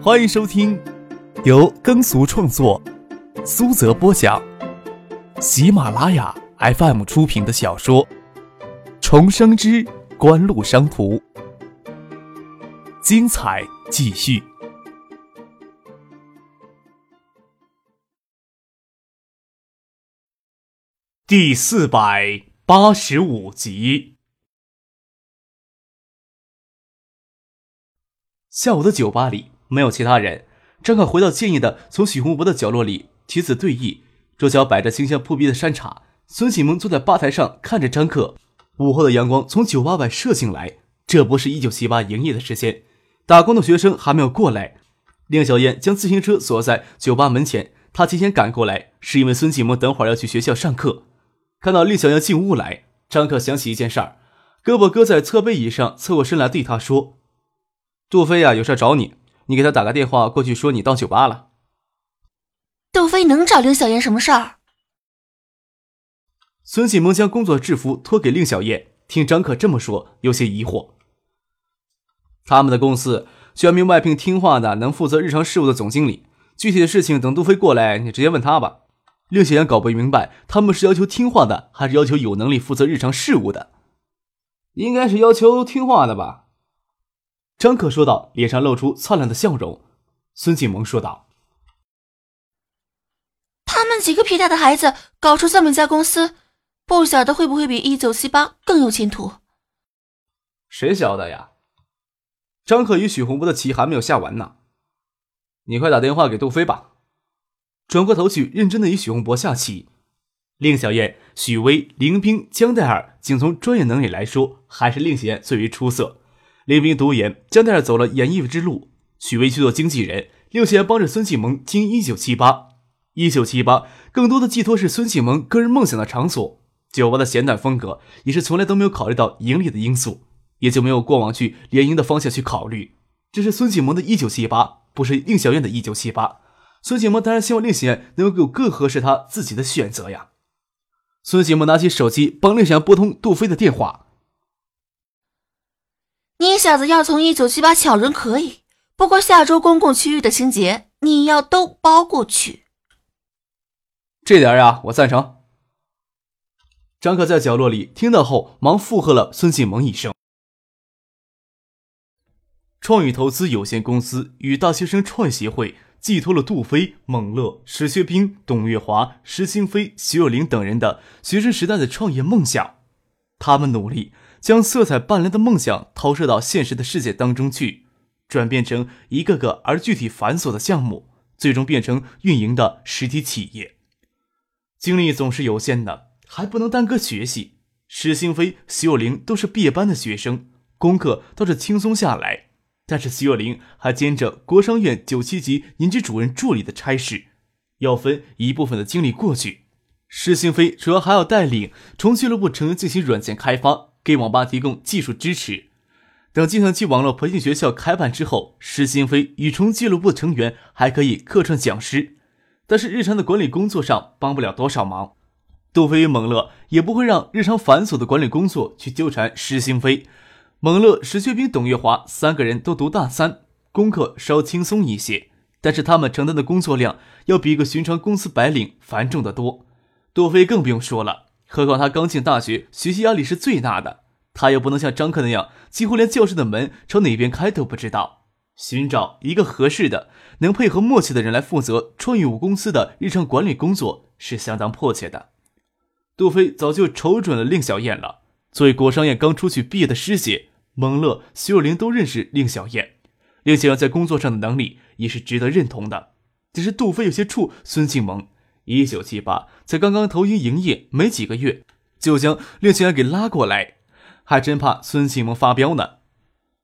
欢迎收听由耕俗创作、苏泽播讲、喜马拉雅 FM 出品的小说《重生之官路商途》，精彩继续，第四百八十五集。下午的酒吧里没有其他人，张可回到建议的从许洪博的角落里，棋子对弈，桌角摆着清香扑鼻的山茶。孙启蒙坐在吧台上看着张克。午后的阳光从酒吧外射进来，这不是一九七八营业的时间，打工的学生还没有过来。令小燕将自行车锁在酒吧门前，她提前赶过来，是因为孙启蒙等会儿要去学校上课。看到令小燕进屋来，张克想起一件事儿，胳膊搁在侧背椅上，侧过身来对他说。杜飞呀，有事找你，你给他打个电话过去，说你到酒吧了。杜飞能找令小燕什么事儿？孙启蒙将工作制服托给令小燕，听张可这么说，有些疑惑。他们的公司需要名外聘听话的、能负责日常事务的总经理，具体的事情等杜飞过来，你直接问他吧。令小燕搞不明白，他们是要求听话的，还是要求有能力负责日常事务的？应该是要求听话的吧。张可说道，脸上露出灿烂的笑容。孙锦萌说道：“他们几个皮大的孩子搞出这么一家公司，不晓得会不会比一九七八更有前途？谁晓得呀？”张可与许洪波的棋还没有下完呢，你快打电话给杜飞吧。转过头去，认真的与许洪博下棋。令小燕、许巍、林冰、江黛尔，仅从专业能力来说，还是令小燕最为出色。林冰独眼，江黛儿走了演艺之路，许巍去做经纪人，令贤帮着孙启蒙经一九七八。一九七八更多的寄托是孙启蒙个人梦想的场所。酒吧的闲淡风格也是从来都没有考虑到盈利的因素，也就没有过往去联营的方向去考虑。这是孙启蒙的一九七八，不是令小燕的一九七八。孙启蒙当然希望令贤能够有更合适他自己的选择呀。孙启萌拿起手机帮令贤拨通杜飞的电话。你小子要从一九七八抢人可以，不过下周公共区域的清洁你要都包过去。这点呀，我赞成。张可在角落里听到后，忙附和了孙继萌一声。创宇投资有限公司与大学生创协会寄托了杜飞、孟乐、史学兵、董月华、石新飞、徐若琳等人的学生时代的创业梦想，他们努力。将色彩斑斓的梦想投射到现实的世界当中去，转变成一个个而具体繁琐的项目，最终变成运营的实体企业。精力总是有限的，还不能耽搁学习。石兴飞、徐有灵都是毕业班的学生，功课倒是轻松下来。但是徐有灵还兼着国商院九七级年级主任助理的差事，要分一部分的精力过去。石兴飞主要还要带领从俱乐部成员进行软件开发。给网吧提供技术支持。等计算机网络培训学校开办之后，石新飞与重俱乐部成员还可以客串讲师，但是日常的管理工作上帮不了多少忙。杜飞与蒙乐也不会让日常繁琐的管理工作去纠缠石新飞。蒙乐、石学兵、董月华三个人都读大三，功课稍轻松一些，但是他们承担的工作量要比一个寻常公司白领繁重的多。杜飞更不用说了。何况他刚进大学，学习压力是最大的。他又不能像张克那样，几乎连教室的门朝哪边开都不知道。寻找一个合适的、能配合默契的人来负责创意舞公司的日常管理工作是相当迫切的。杜飞早就瞅准了令小燕了。作为国商院刚出去毕业的师姐，蒙乐、徐若琳都认识令小燕。令小燕在工作上的能力也是值得认同的。只是杜飞有些怵孙庆萌。一九七八才刚刚投营营业没几个月，就将令小燕给拉过来，还真怕孙启蒙发飙呢。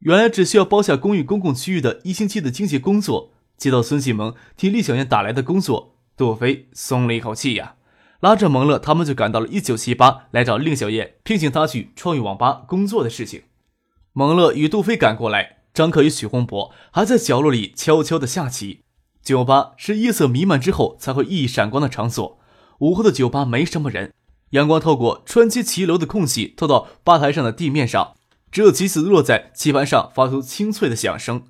原来只需要包下公寓公共区域的一星期的清洁工作，接到孙启蒙替令小燕打来的工作，杜飞松了一口气呀，拉着蒙乐他们就赶到了一九七八，来找令小燕，聘请他去创意网吧工作的事情。蒙乐与杜飞赶过来，张可与许洪博还在角落里悄悄的下棋。酒吧是夜色弥漫之后才会熠熠闪光的场所。午后的酒吧没什么人，阳光透过穿街骑楼的空隙透到吧台上的地面上，只有棋子落在棋盘上发出清脆的响声。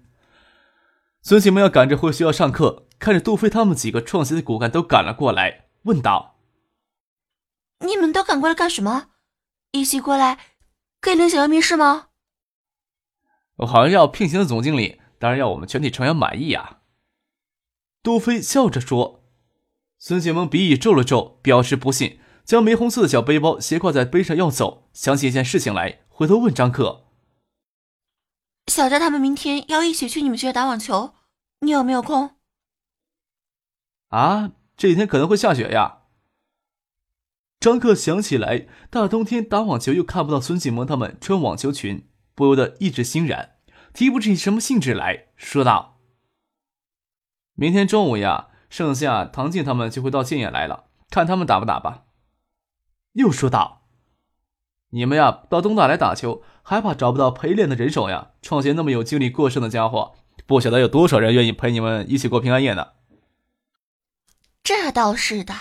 孙启萌要赶着回学校上课，看着杜飞他们几个创新的骨干都赶了过来，问道：“你们都赶过来干什么？一起过来给林小瑶面试吗？”我好像要聘请的总经理，当然要我们全体成员满意啊。杜飞笑着说。孙启萌鼻翼皱了皱，表示不信，将玫红色的小背包斜挎在背上要走，想起一件事情来，回头问张克。小佳他们明天要一起去你们学校打网球，你有没有空？啊，这几天可能会下雪呀。张克想起来，大冬天打网球又看不到孙启萌他们穿网球裙，不由得一直欣然，提不起什么兴致来说道：“明天中午呀，盛夏、唐静他们就会到建业来了，看他们打不打吧。”又说道：“你们呀，到东大来打球。”还怕找不到陪练的人手呀？创协那么有精力过剩的家伙，不晓得有多少人愿意陪你们一起过平安夜呢。这倒是的。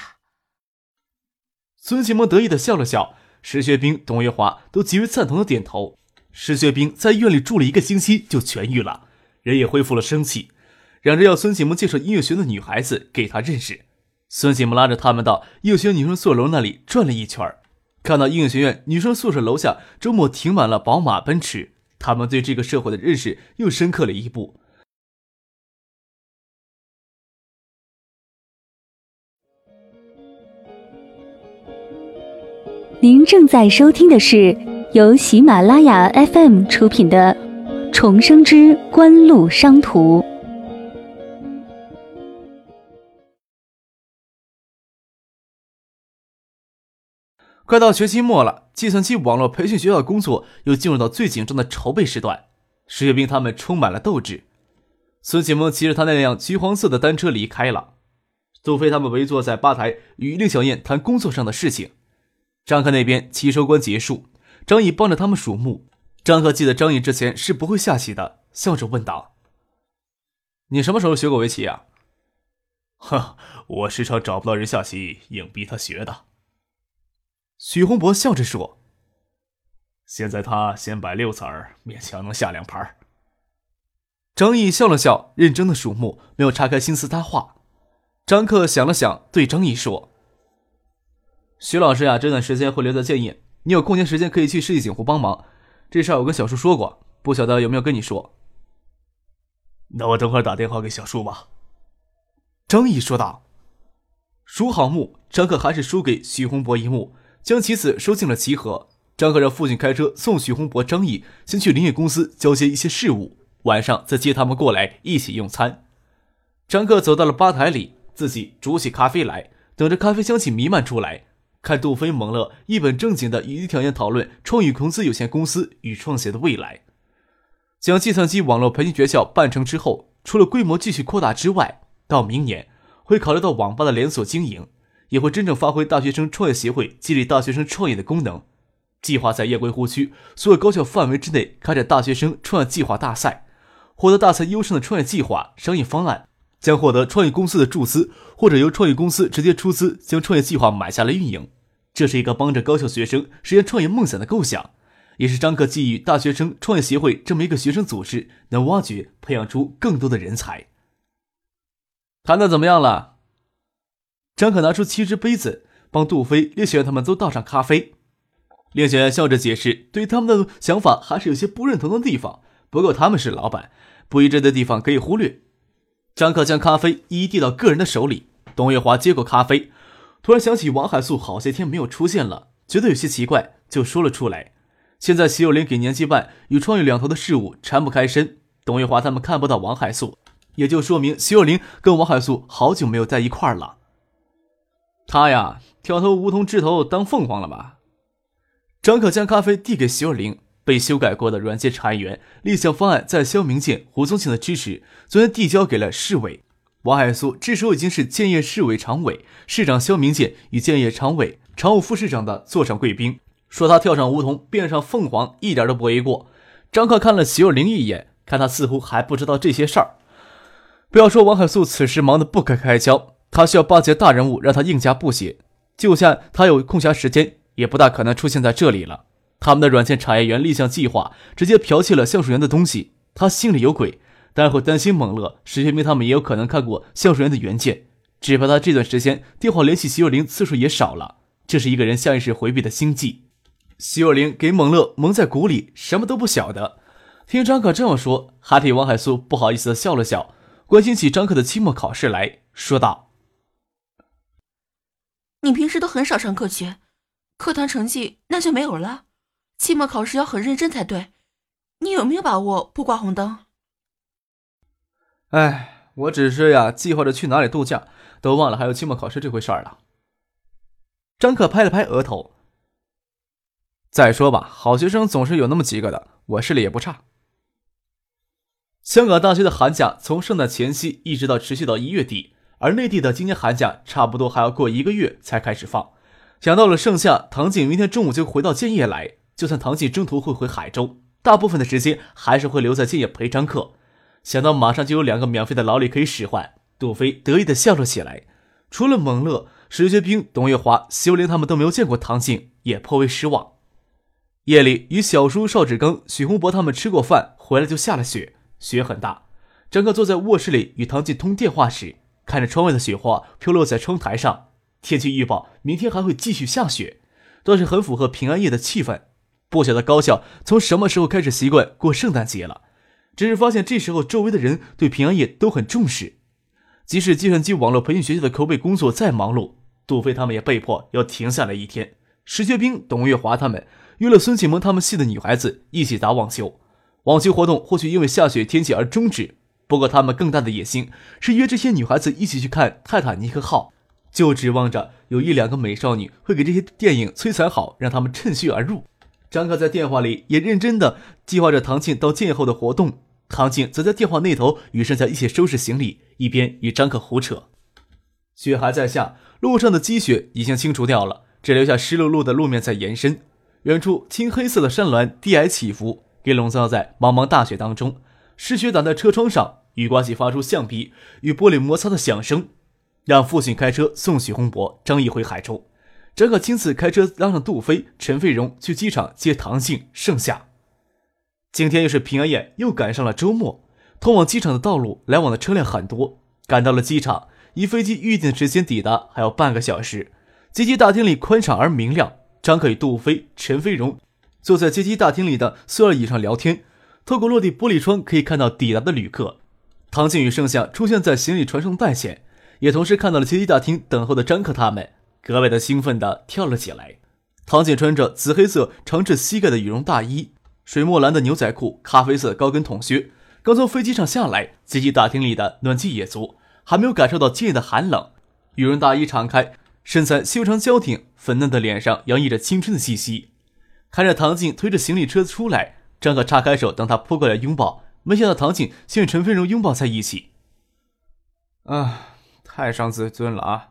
孙启萌得意的笑了笑，石学兵、董月华都极为赞同的点头。石学兵在医院里住了一个星期就痊愈了，人也恢复了生气，嚷着要孙启萌介绍音乐学院的女孩子给他认识。孙启萌拉着他们到音乐学院女生宿舍楼那里转了一圈看到音乐学院女生宿舍楼下周末停满了宝马、奔驰，他们对这个社会的认识又深刻了一步。您正在收听的是由喜马拉雅 FM 出品的《重生之官路商途》。快到学期末了，计算机网络培训学校工作又进入到最紧张的筹备时段。石学兵他们充满了斗志。孙启萌骑着他那辆橘黄色的单车离开了。杜飞他们围坐在吧台，与令小燕谈工作上的事情。张克那边棋收官结束，张毅帮着他们数目。张克记得张毅之前是不会下棋的，笑着问道：“你什么时候学过围棋啊？”“哼，我时常找不到人下棋，硬逼他学的。”许洪博笑着说：“现在他先摆六子儿，勉强能下两盘。”张毅笑了笑，认真的数目，没有岔开心思搭话。张克想了想，对张毅说：“徐老师呀，这段时间会留在建业，你有空闲时间可以去世纪锦湖帮忙。这事儿我跟小树说过，不晓得有没有跟你说。”那我等会儿打电话给小树吧。”张毅说道。数好目，张克还是输给许洪博一目。将棋子收进了棋盒。张克让父亲开车送徐洪博、张毅先去林业公司交接一些事务，晚上再接他们过来一起用餐。张克走到了吧台里，自己煮起咖啡来，等着咖啡香气弥漫出来。看杜飞、蒙乐一本正经的与李挑燕讨论创宇公司有限公司与创协的未来。将计算机网络培训学校办成之后，除了规模继续扩大之外，到明年会考虑到网吧的连锁经营。也会真正发挥大学生创业协会激励大学生创业的功能。计划在雁归湖区所有高校范围之内开展大学生创业计划大赛，获得大赛优胜的创业计划商业方案将获得创业公司的注资，或者由创业公司直接出资将创业计划买下来运营。这是一个帮着高校学生实现创业梦想的构想，也是张克寄予大学生创业协会这么一个学生组织能挖掘培养出更多的人才。谈的怎么样了？张可拿出七只杯子，帮杜飞、聂雪他们都倒上咖啡。聂雪笑着解释，对他们的想法还是有些不认同的地方。不过他们是老板，不一致的地方可以忽略。张可将咖啡一一递到个人的手里。董月华接过咖啡，突然想起王海素好些天没有出现了，觉得有些奇怪，就说了出来。现在徐有林给年级办与创业两头的事务缠不开身，董月华他们看不到王海素，也就说明徐有林跟王海素好久没有在一块儿了。他呀，跳头梧桐枝头当凤凰了吧？张可将咖啡递给徐若琳，被修改过的软件查验员立项方案，在肖明建、胡宗庆的支持，昨天递交给了市委。王海素这时候已经是建业市委常委，市长肖明建与建业常委、常务副市长的座上贵宾，说他跳上梧桐变上凤凰一点都不为过。张克看了徐若琳一眼，看他似乎还不知道这些事儿。不要说王海素此时忙得不可开交。他需要巴结大人物，让他应加不写。就算他有空暇时间，也不大可能出现在这里了。他们的软件产业园立项计划直接剽窃了橡树园的东西，他心里有鬼。当然会担心蒙乐、石学兵他们也有可能看过橡树园的原件，只怕他这段时间电话联系徐若琳次数也少了，这是一个人下意识回避的心计。徐若琳给蒙乐蒙在鼓里，什么都不晓得。听张可这么说，哈提王海素不好意思的笑了笑，关心起张可的期末考试来说道：“你平时都很少上课去，课堂成绩那就没有了。期末考试要很认真才对，你有没有把握不挂红灯？”哎，我只是呀，计划着去哪里度假，都忘了还有期末考试这回事儿了。张可拍了拍额头。再说吧，好学生总是有那么几个的，我视力也不差。香港大学的寒假从圣诞前夕一直到持续到一月底，而内地的今年寒假差不多还要过一个月才开始放。想到了盛夏，唐静明天中午就回到建业来，就算唐静中途会回海州，大部分的时间还是会留在建业陪张克。想到马上就有两个免费的劳力可以使唤，杜飞得意的笑了起来。除了蒙乐、石学兵、董月华、修林他们都没有见过唐静，也颇为失望。夜里，与小叔邵志刚、许洪博他们吃过饭回来，就下了雪，雪很大。张克坐在卧室里与唐静通电话时，看着窗外的雪花飘落在窗台上。天气预报明天还会继续下雪，倒是很符合平安夜的气氛。不晓得高校从什么时候开始习惯过圣诞节了。只是发现这时候周围的人对平安夜都很重视，即使计算机网络培训学校的筹备工作再忙碌，杜飞他们也被迫要停下来一天。石学兵、董月华他们约了孙启萌他们系的女孩子一起打网球，网球活动或许因为下雪天气而终止，不过他们更大的野心是约这些女孩子一起去看《泰坦尼克号》，就指望着有一两个美少女会给这些电影摧残好，让他们趁虚而入。张克在电话里也认真的计划着唐庆到建业后的活动。唐静则在电话那头与剩下一起收拾行李，一边与张克胡扯。雪还在下，路上的积雪已经清除掉了，只留下湿漉漉的路面在延伸。远处青黑色的山峦低矮起伏，给笼罩在茫茫大雪当中。湿雪打在车窗上，雨刮器发出橡皮与玻璃摩擦的响声。让父亲开车送许洪博、张毅回海州，张克亲自开车拉上杜飞、陈飞荣去机场接唐静、盛夏。今天又是平安夜，又赶上了周末，通往机场的道路来往的车辆很多。赶到了机场，离飞机预定的时间抵达还有半个小时。接机大厅里宽敞而明亮，张可与杜飞、陈飞荣坐在接机大厅里的塑料椅上聊天。透过落地玻璃窗可以看到抵达的旅客。唐静与盛夏出现在行李传送带前，也同时看到了接机大厅等候的张克他们，格外的兴奋地跳了起来。唐静穿着紫黑色长至膝盖的羽绒大衣。水墨蓝的牛仔裤，咖啡色高跟筒靴，刚从飞机上下来，接机大厅里的暖气也足，还没有感受到今夜的寒冷。羽绒大衣敞开，身材修长娇挺，粉嫩的脸上洋溢着青春的气息。看着唐静推着行李车出来，张可岔开手等他扑过来拥抱，没想到唐静竟与陈飞荣拥抱在一起。啊，太伤自尊了啊！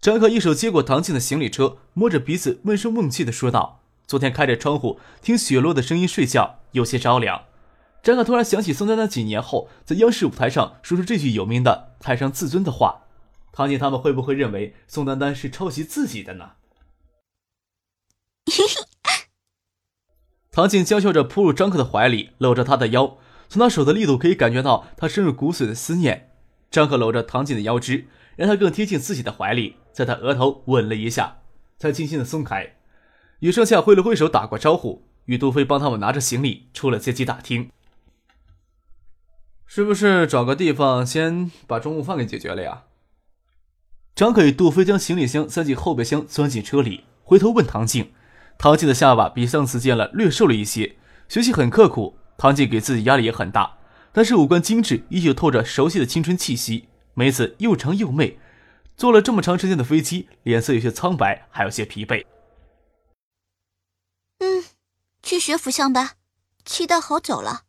张可一手接过唐静的行李车，摸着鼻子闷声闷气的说道。昨天开着窗户听雪落的声音睡觉，有些着凉。张可突然想起宋丹丹几年后在央视舞台上说出这句有名的“太伤自尊”的话，唐静他们会不会认为宋丹丹是抄袭自己的呢？唐静娇笑着扑入张克的怀里，搂着他的腰，从他手的力度可以感觉到他深入骨髓的思念。张克搂着唐静的腰肢，让她更贴近自己的怀里，在他额头吻了一下，才轻轻的松开。与盛夏挥了挥手，打过招呼，与杜飞帮他们拿着行李出了接机大厅。是不是找个地方先把中午饭给解决了呀？张可与杜飞将行李箱塞进后备箱，钻进车里，回头问唐静。唐静的下巴比上次见了略瘦了一些，学习很刻苦，唐静给自己压力也很大，但是五官精致，依旧透着熟悉的青春气息，眉子又长又媚。坐了这么长时间的飞机，脸色有些苍白，还有些疲惫。嗯，去学府巷吧，期待好久了。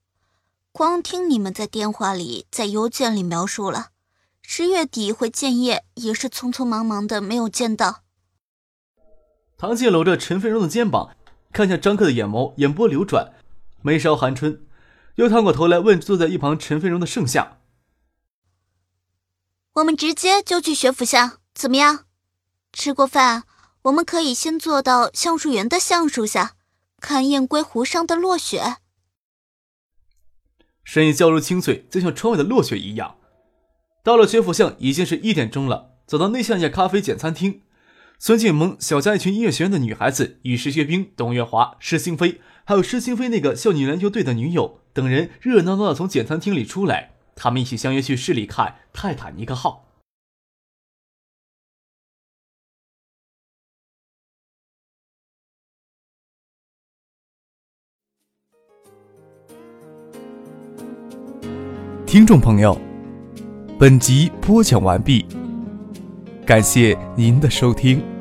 光听你们在电话里、在邮件里描述了，十月底回建业也是匆匆忙忙的，没有见到。唐静搂着陈飞荣的肩膀，看向张克的眼眸，眼波流转，眉梢含春，又探过头来问坐在一旁陈飞荣的盛夏：“我们直接就去学府巷，怎么样？吃过饭，我们可以先坐到橡树园的橡树下。”看雁归湖上的落雪。声音娇柔清脆，就像窗外的落雪一样。到了学府巷，已经是一点钟了。走到内向家咖啡简餐厅，孙建萌、小佳一群音乐学院的女孩子与石学兵、董月华、施星飞，还有施星飞那个校女篮球队的女友等人热热闹闹的从简餐厅里出来。他们一起相约去市里看《泰坦尼克号》。听众朋友，本集播讲完毕，感谢您的收听。